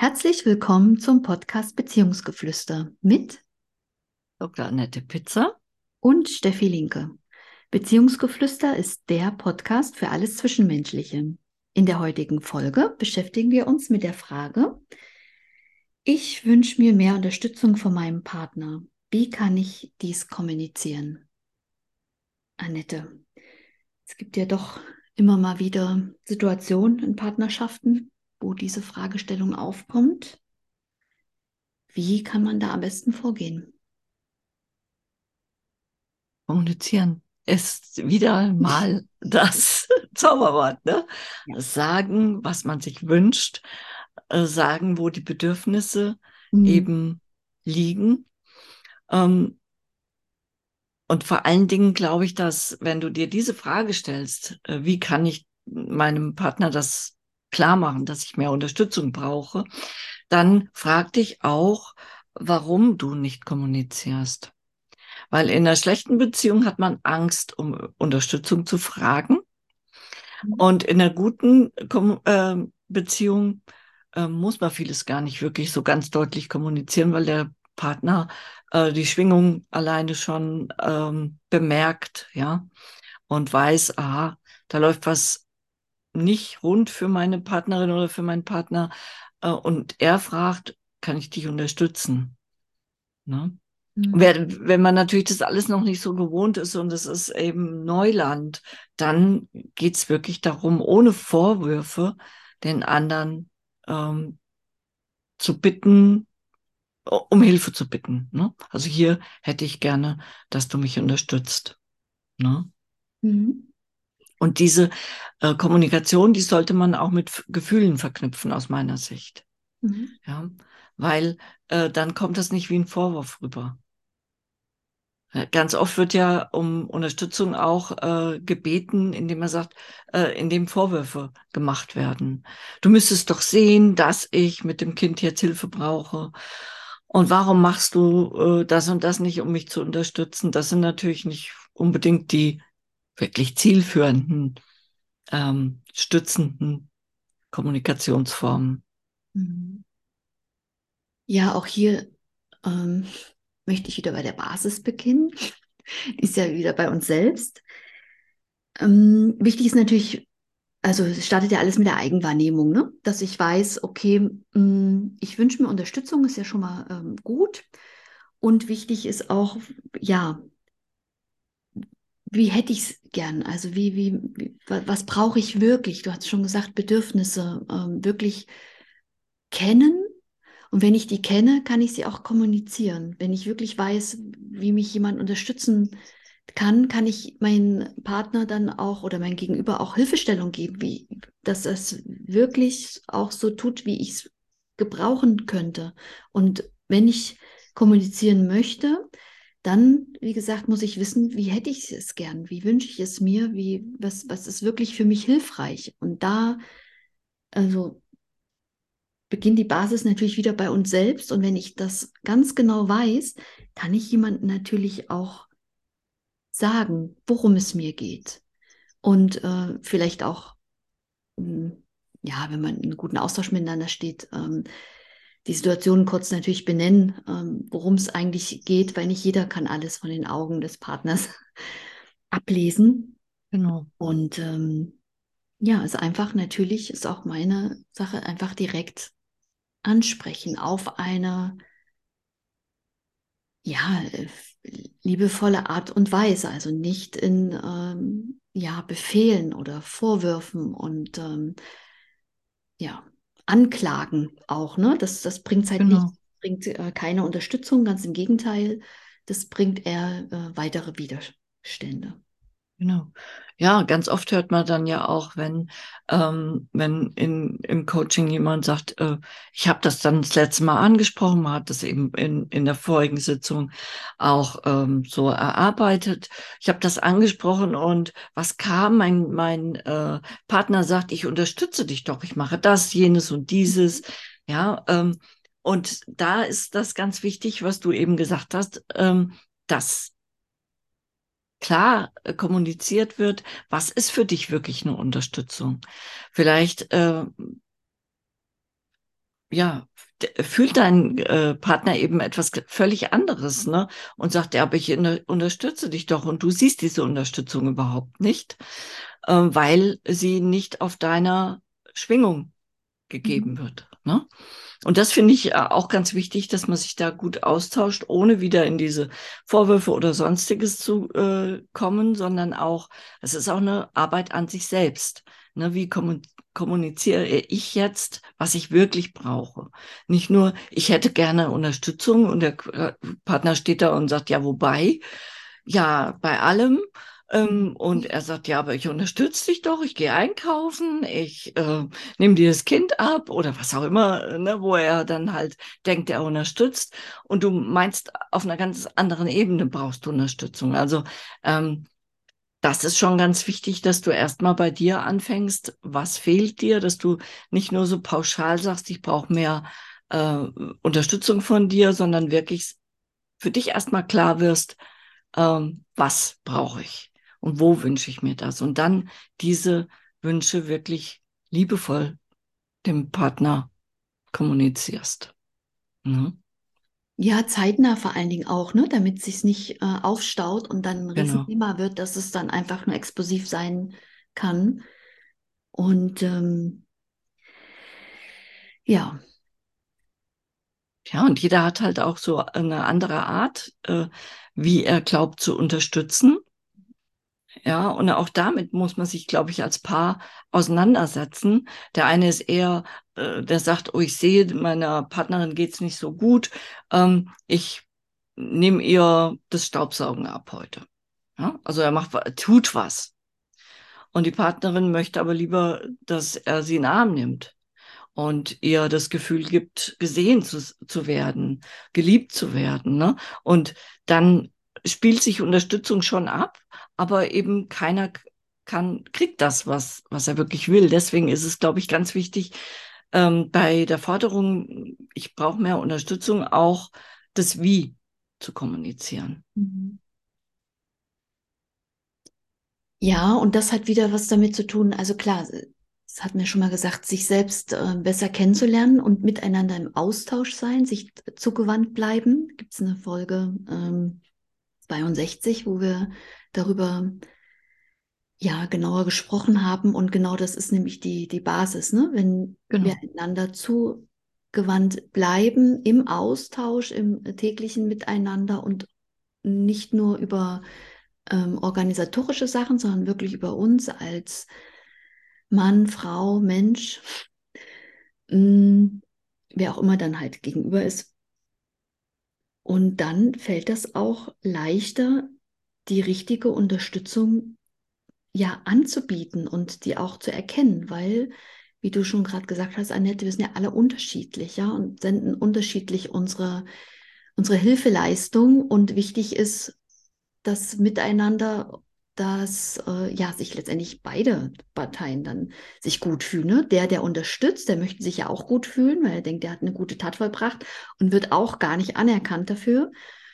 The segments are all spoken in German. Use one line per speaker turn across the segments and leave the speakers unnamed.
Herzlich willkommen zum Podcast Beziehungsgeflüster mit
Dr. Annette Pizza
und Steffi Linke. Beziehungsgeflüster ist der Podcast für alles Zwischenmenschliche. In der heutigen Folge beschäftigen wir uns mit der Frage, ich wünsche mir mehr Unterstützung von meinem Partner. Wie kann ich dies kommunizieren? Annette, es gibt ja doch immer mal wieder Situationen in Partnerschaften, wo diese Fragestellung aufkommt. Wie kann man da am besten vorgehen?
Kommunizieren ist wieder mal das Zauberwort. Ne? Sagen, was man sich wünscht, äh, sagen, wo die Bedürfnisse mhm. eben liegen. Ähm, und vor allen Dingen glaube ich, dass wenn du dir diese Frage stellst, äh, wie kann ich meinem Partner das klar machen, dass ich mehr Unterstützung brauche, dann frag dich auch, warum du nicht kommunizierst. Weil in einer schlechten Beziehung hat man Angst, um Unterstützung zu fragen. Mhm. Und in einer guten äh, Beziehung äh, muss man vieles gar nicht wirklich so ganz deutlich kommunizieren, weil der Partner äh, die Schwingung alleine schon ähm, bemerkt, ja, und weiß, aha, da läuft was nicht rund für meine Partnerin oder für meinen Partner äh, und er fragt, kann ich dich unterstützen? Ne? Mhm. Wenn, wenn man natürlich das alles noch nicht so gewohnt ist und es ist eben Neuland, dann geht's wirklich darum, ohne Vorwürfe den anderen ähm, zu bitten, um Hilfe zu bitten. Ne? Also hier hätte ich gerne, dass du mich unterstützt. Ne? Mhm. Und diese äh, Kommunikation, die sollte man auch mit Gefühlen verknüpfen, aus meiner Sicht. Mhm. Ja, weil äh, dann kommt das nicht wie ein Vorwurf rüber. Ganz oft wird ja um Unterstützung auch äh, gebeten, indem man sagt, äh, indem Vorwürfe gemacht werden. Du müsstest doch sehen, dass ich mit dem Kind jetzt Hilfe brauche. Und warum machst du äh, das und das nicht, um mich zu unterstützen? Das sind natürlich nicht unbedingt die wirklich zielführenden, ähm, stützenden Kommunikationsformen.
Mhm. Ja, auch hier ähm, möchte ich wieder bei der Basis beginnen. ist ja wieder bei uns selbst. Ähm, wichtig ist natürlich, also es startet ja alles mit der Eigenwahrnehmung, ne? dass ich weiß, okay, mh, mm, ich wünsche mir Unterstützung, ist ja schon mal ähm, gut. Und wichtig ist auch, ja, wie hätte ich es gern? Also wie, wie, wie was brauche ich wirklich? Du hast schon gesagt, Bedürfnisse ähm, wirklich kennen. Und wenn ich die kenne, kann ich sie auch kommunizieren. Wenn ich wirklich weiß, wie mich jemand unterstützen kann, kann ich meinen Partner dann auch oder mein Gegenüber auch Hilfestellung geben, wie, dass das wirklich auch so tut, wie ich es gebrauchen könnte. Und wenn ich kommunizieren möchte, dann, wie gesagt, muss ich wissen, wie hätte ich es gern, wie wünsche ich es mir, wie, was, was ist wirklich für mich hilfreich. Und da, also beginnt die Basis natürlich wieder bei uns selbst. Und wenn ich das ganz genau weiß, kann ich jemandem natürlich auch sagen, worum es mir geht. Und äh, vielleicht auch, mh, hm, ja, wenn man in einem guten Austausch miteinander steht, ähm, die Situation kurz natürlich benennen, ähm, worum es eigentlich geht, weil nicht jeder kann alles von den Augen des Partners ablesen.
Genau.
Und ähm, ja, ist einfach natürlich, ist auch meine Sache, einfach direkt ansprechen auf eine ja, liebevolle Art und Weise, also nicht in ähm, ja, Befehlen oder Vorwürfen und ähm, ja, Anklagen auch, ne? Das, das bringt halt genau. nicht, bringt äh, keine Unterstützung, ganz im Gegenteil, das bringt eher äh, weitere Widerstände.
Genau. Ja, ganz oft hört man dann ja auch, wenn, ähm, wenn in, im Coaching jemand sagt, äh, ich habe das dann das letzte Mal angesprochen, man hat das eben in, in der vorigen Sitzung auch ähm, so erarbeitet. Ich habe das angesprochen und was kam? Mein, mein äh, Partner sagt, ich unterstütze dich doch, ich mache das, jenes und dieses. Ja, ähm, und da ist das ganz wichtig, was du eben gesagt hast, ähm, dass klar äh, kommuniziert wird, was ist für dich wirklich eine Unterstützung? Vielleicht äh, ja, fühlt dein äh, Partner eben etwas völlig anderes, ne? Und sagt, ja, aber ich unterstütze dich doch und du siehst diese Unterstützung überhaupt nicht, äh, weil sie nicht auf deiner Schwingung gegeben mhm. wird, ne? Und das finde ich äh, auch ganz wichtig, dass man sich da gut austauscht, ohne wieder in diese Vorwürfe oder sonstiges zu äh, kommen, sondern auch, es ist auch eine Arbeit an sich selbst. Ne, wie kommuniziere ich jetzt, was ich wirklich brauche? Nicht nur, ich hätte gerne Unterstützung und der äh, Partner steht da und sagt, ja, wobei, ja, bei allem, ähm, und er sagt, ja, aber ich unterstütze dich doch, ich gehe einkaufen, ich äh, nehme dir das Kind ab oder was auch immer, ne, wo er dann halt denkt, er unterstützt. Und du meinst, auf einer ganz anderen Ebene brauchst du Unterstützung. Also ähm, das ist schon ganz wichtig, dass du erstmal bei dir anfängst, was fehlt dir, dass du nicht nur so pauschal sagst, ich brauche mehr äh, Unterstützung von dir, sondern wirklich für dich erstmal klar wirst, ähm, was brauche ich und wo wünsche ich mir das? Und dann diese Wünsche wirklich liebevoll dem Partner kommunizierst.
Mhm. Ja, zeitnah vor allen Dingen auch, ne? damit es sich nicht äh, aufstaut und dann ein genau. Riesenthema wird, dass es dann einfach nur explosiv sein kann. Und ähm, ja.
Ja, und jeder hat halt auch so eine andere Art, äh, wie er glaubt zu unterstützen. Ja, und auch damit muss man sich, glaube ich, als Paar auseinandersetzen. Der eine ist eher, äh, der sagt, oh, ich sehe, meiner Partnerin geht's nicht so gut. Ähm, ich nehme ihr das Staubsaugen ab heute. Ja, also er macht, tut was. Und die Partnerin möchte aber lieber, dass er sie in den Arm nimmt und ihr das Gefühl gibt, gesehen zu, zu werden, geliebt zu werden. Ne? Und dann spielt sich Unterstützung schon ab, aber eben keiner kann, kriegt das, was, was er wirklich will. Deswegen ist es, glaube ich, ganz wichtig, ähm, bei der Forderung, ich brauche mehr Unterstützung, auch das Wie zu kommunizieren. Mhm.
Ja, und das hat wieder was damit zu tun. Also klar, es hat mir schon mal gesagt, sich selbst äh, besser kennenzulernen und miteinander im Austausch sein, sich zugewandt bleiben. Gibt es eine Folge, ähm, 62, wo wir darüber ja genauer gesprochen haben. Und genau das ist nämlich die, die Basis, ne? wenn genau. wir einander zugewandt bleiben im Austausch, im täglichen Miteinander und nicht nur über ähm, organisatorische Sachen, sondern wirklich über uns als Mann, Frau, Mensch, mh, mm, wer auch immer dann halt gegenüber ist, und dann fällt das auch leichter, die richtige Unterstützung ja anzubieten und die auch zu erkennen, weil, wie du schon gerade gesagt hast, Annette, wir sind ja alle unterschiedlich, ja, und senden unterschiedlich unsere, unsere Hilfeleistung. Und wichtig ist, das Miteinander dass äh, ja sich letztendlich beide Parteien dann sich gut fühlen. Ne? Der, der unterstützt, der möchte sich ja auch gut fühlen, weil er denkt, der hat eine gute Tat vollbracht und wird auch gar nicht anerkannt dafür.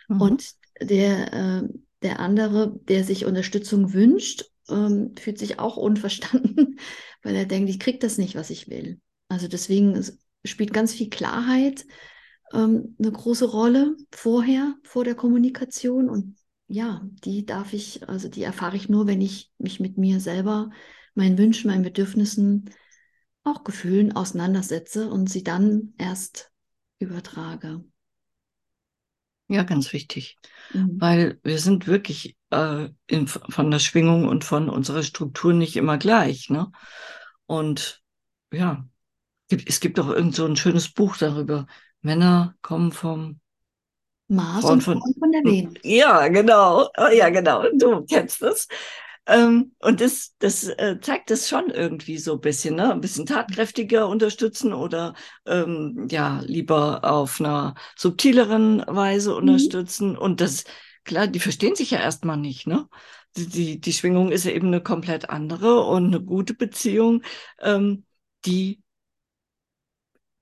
Mhm. Und der, äh, der andere, der sich Unterstützung wünscht, ähm, fühlt sich auch unverstanden, weil er denkt, ich kriege das nicht, was ich will. Also deswegen spielt ganz viel Klarheit ähm, eine große Rolle vorher, vor der Kommunikation und ja, die darf ich, also die erfahre ich nur, wenn ich mich mit mir selber, meinen Wünschen, meinen Bedürfnissen, auch Gefühlen auseinandersetze und sie dann erst übertrage.
Ja, ganz wichtig, mhm. weil wir sind wirklich äh, in, von der Schwingung und von unserer Struktur nicht immer gleich. Ne? Und ja, es gibt auch irgend so ein schönes Buch darüber. Männer kommen vom
Mars Frauen und von, von der Venus.
Ja, genau. Oh, ja, genau. Du kennst das. Ähm, und das, das äh, zeigt es schon irgendwie so ein bisschen, ne? Ein bisschen tatkräftiger unterstützen oder ähm, ja, lieber auf einer subtileren Weise mhm. unterstützen. Mhm. Und das, klar, die verstehen sich ja erstmal nicht, ne? Die, die, die Schwingung ist ja eben eine komplett andere und eine gute Beziehung, ähm, die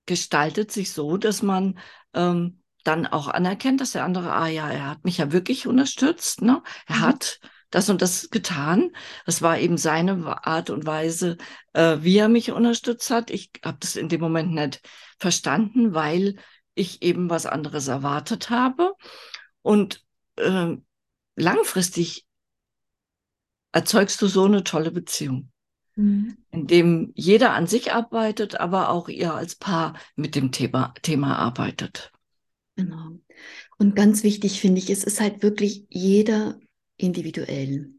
gestaltet sich so, dass man ähm, dann auch anerkennt, dass der andere, ah ja, er hat mich ja wirklich unterstützt, ne? Er mhm. hat das und das getan. Das war eben seine Art und Weise, äh, wie er mich unterstützt hat. Ich habe das in dem Moment nicht verstanden, weil ich eben was anderes erwartet habe. Und äh, langfristig erzeugst du so eine tolle Beziehung, mhm. in dem jeder an sich arbeitet, aber auch ihr als Paar mit dem Thema, Thema arbeitet.
Genau. Und ganz wichtig finde ich, es ist halt wirklich jeder individuell.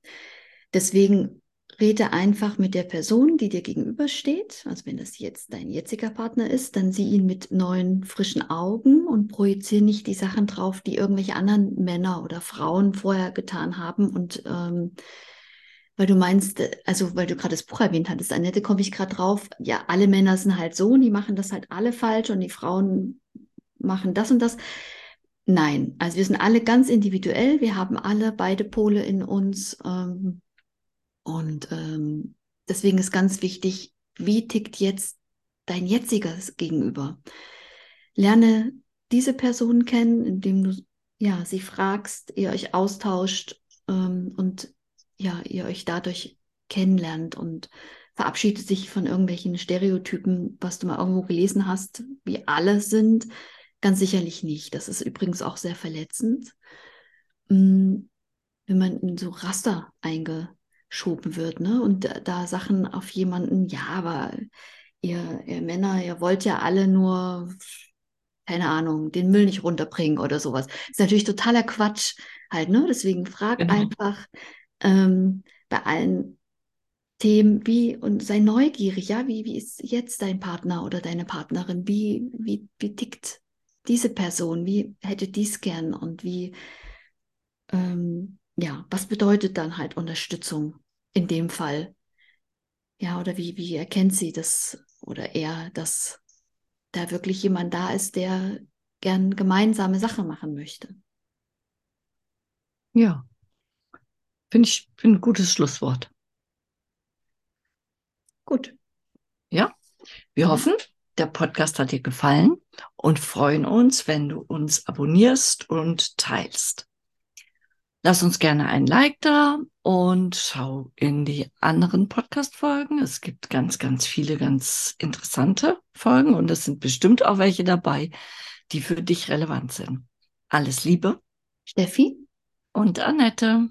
Deswegen rede einfach mit der Person, die dir gegenübersteht. Also wenn das jetzt dein jetziger Partner ist, dann sieh ihn mit neuen, frischen Augen und projiziere nicht die Sachen drauf, die irgendwelche anderen Männer oder Frauen vorher getan haben. Und ähm, weil du meinst, also weil du gerade das Buch erwähnt hattest, Annette, komme ich gerade drauf, ja, alle Männer sind halt so und die machen das halt alle falsch und die Frauen machen das und das. Nein, also wir sind alle ganz individuell, wir haben alle beide Pole in uns. Ähm, und ähm, deswegen ist ganz wichtig, wie tickt jetzt dein jetziges Gegenüber? Lerne diese Person kennen, indem du ja sie fragst, ihr euch austauscht ähm, und ja ihr euch dadurch kennenlernt und verabschiedet sich von irgendwelchen Stereotypen, was du mal irgendwo gelesen hast, wie alle sind. Ganz sicherlich nicht. Das ist übrigens auch sehr verletzend, mm, wenn man in so Raster eingeschoben wird, ne? Und da Sachen auf jemanden, ja, aber ihr, ihr Männer, ihr wollt ja alle nur, keine Ahnung, den Müll nicht runterbringen oder sowas. Das ist natürlich totaler Quatsch halt, ne? Deswegen frag genau. einfach ähm, bei allen Themen, wie und sei neugierig, ja, wie, wie ist jetzt dein Partner oder deine Partnerin? Wie, wie, wie tickt diese Person, wie hätte dies gern und wie, ähm, ja, was bedeutet dann halt Unterstützung in dem Fall? Ja, oder wie, wie erkennt sie das oder er, dass da wirklich jemand da ist, der gern gemeinsame Sachen machen möchte?
Ja, finde ich find ein gutes Schlusswort.
Gut.
Ja, wir hoffen, der Podcast hat dir gefallen und freuen uns, wenn du uns abonnierst und teilst. Lass uns gerne ein Like da und schau in die anderen Podcast-Folgen. Es gibt ganz, ganz viele ganz interessante Folgen und es sind bestimmt auch welche dabei, die für dich relevant sind. Alles Liebe.
Steffi
und Annette.